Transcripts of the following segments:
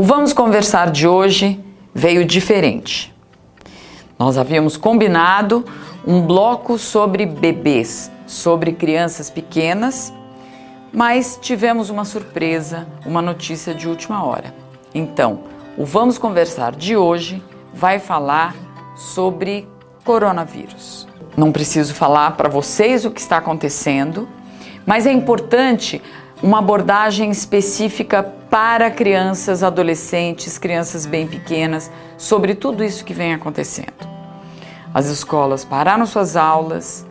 O Vamos Conversar de hoje veio diferente. Nós havíamos combinado um bloco sobre bebês, sobre crianças pequenas, mas tivemos uma surpresa, uma notícia de última hora. Então, o Vamos Conversar de hoje vai falar sobre coronavírus. Não preciso falar para vocês o que está acontecendo, mas é importante uma abordagem específica para crianças, adolescentes, crianças bem pequenas, sobre tudo isso que vem acontecendo. As escolas pararam suas aulas,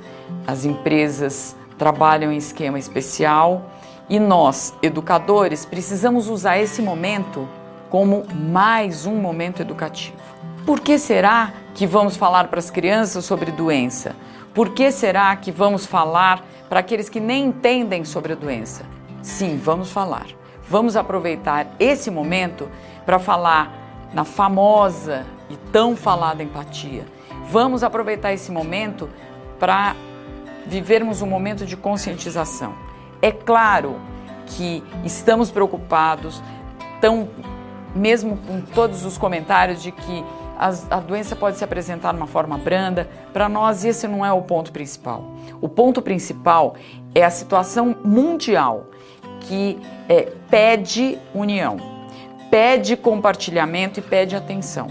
as empresas trabalham em esquema especial e nós, educadores, precisamos usar esse momento como mais um momento educativo. Por que será que vamos falar para as crianças sobre doença? Por que será que vamos falar para aqueles que nem entendem sobre a doença? Sim, vamos falar. Vamos aproveitar esse momento para falar na famosa e tão falada empatia. Vamos aproveitar esse momento para vivermos um momento de conscientização. É claro que estamos preocupados, tão, mesmo com todos os comentários de que a doença pode se apresentar de uma forma branda, para nós esse não é o ponto principal. O ponto principal é a situação mundial que é, pede união, pede compartilhamento e pede atenção.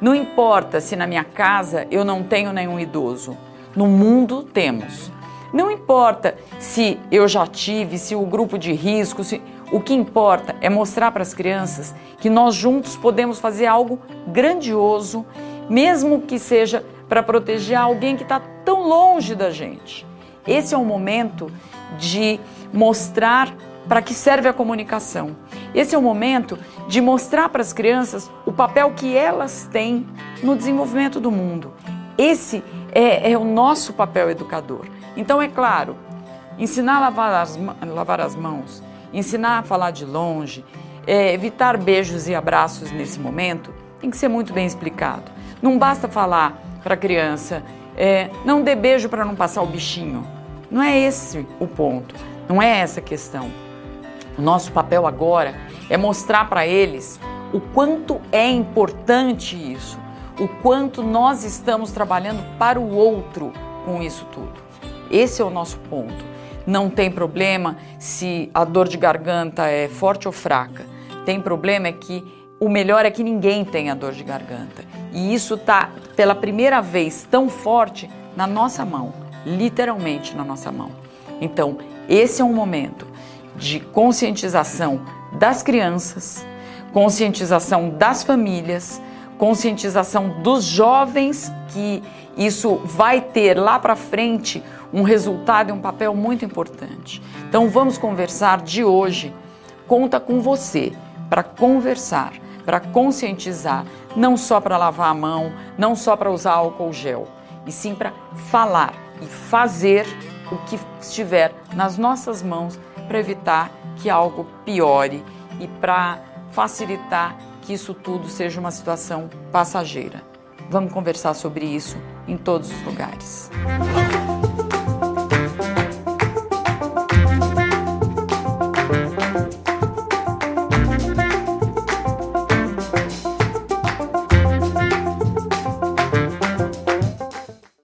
Não importa se na minha casa eu não tenho nenhum idoso, no mundo temos. Não importa se eu já tive, se o grupo de risco, se... o que importa é mostrar para as crianças que nós juntos podemos fazer algo grandioso, mesmo que seja para proteger alguém que está tão longe da gente. Esse é o momento de mostrar para que serve a comunicação. Esse é o momento de mostrar para as crianças o papel que elas têm no desenvolvimento do mundo. Esse é, é o nosso papel educador. Então, é claro, ensinar a lavar as, lavar as mãos, ensinar a falar de longe, é, evitar beijos e abraços nesse momento, tem que ser muito bem explicado. Não basta falar para a criança, é, não dê beijo para não passar o bichinho. Não é esse o ponto, não é essa a questão. O nosso papel agora é mostrar para eles o quanto é importante isso, o quanto nós estamos trabalhando para o outro com isso tudo. Esse é o nosso ponto. Não tem problema se a dor de garganta é forte ou fraca. Tem problema é que o melhor é que ninguém tenha dor de garganta. E isso está pela primeira vez tão forte na nossa mão, literalmente na nossa mão. Então, esse é um momento de conscientização das crianças, conscientização das famílias, conscientização dos jovens, que isso vai ter lá para frente um resultado e um papel muito importante. Então vamos conversar de hoje. Conta com você para conversar, para conscientizar, não só para lavar a mão, não só para usar álcool gel, e sim para falar e fazer o que estiver nas nossas mãos para evitar que algo piore e para facilitar que isso tudo seja uma situação passageira. Vamos conversar sobre isso em todos os lugares.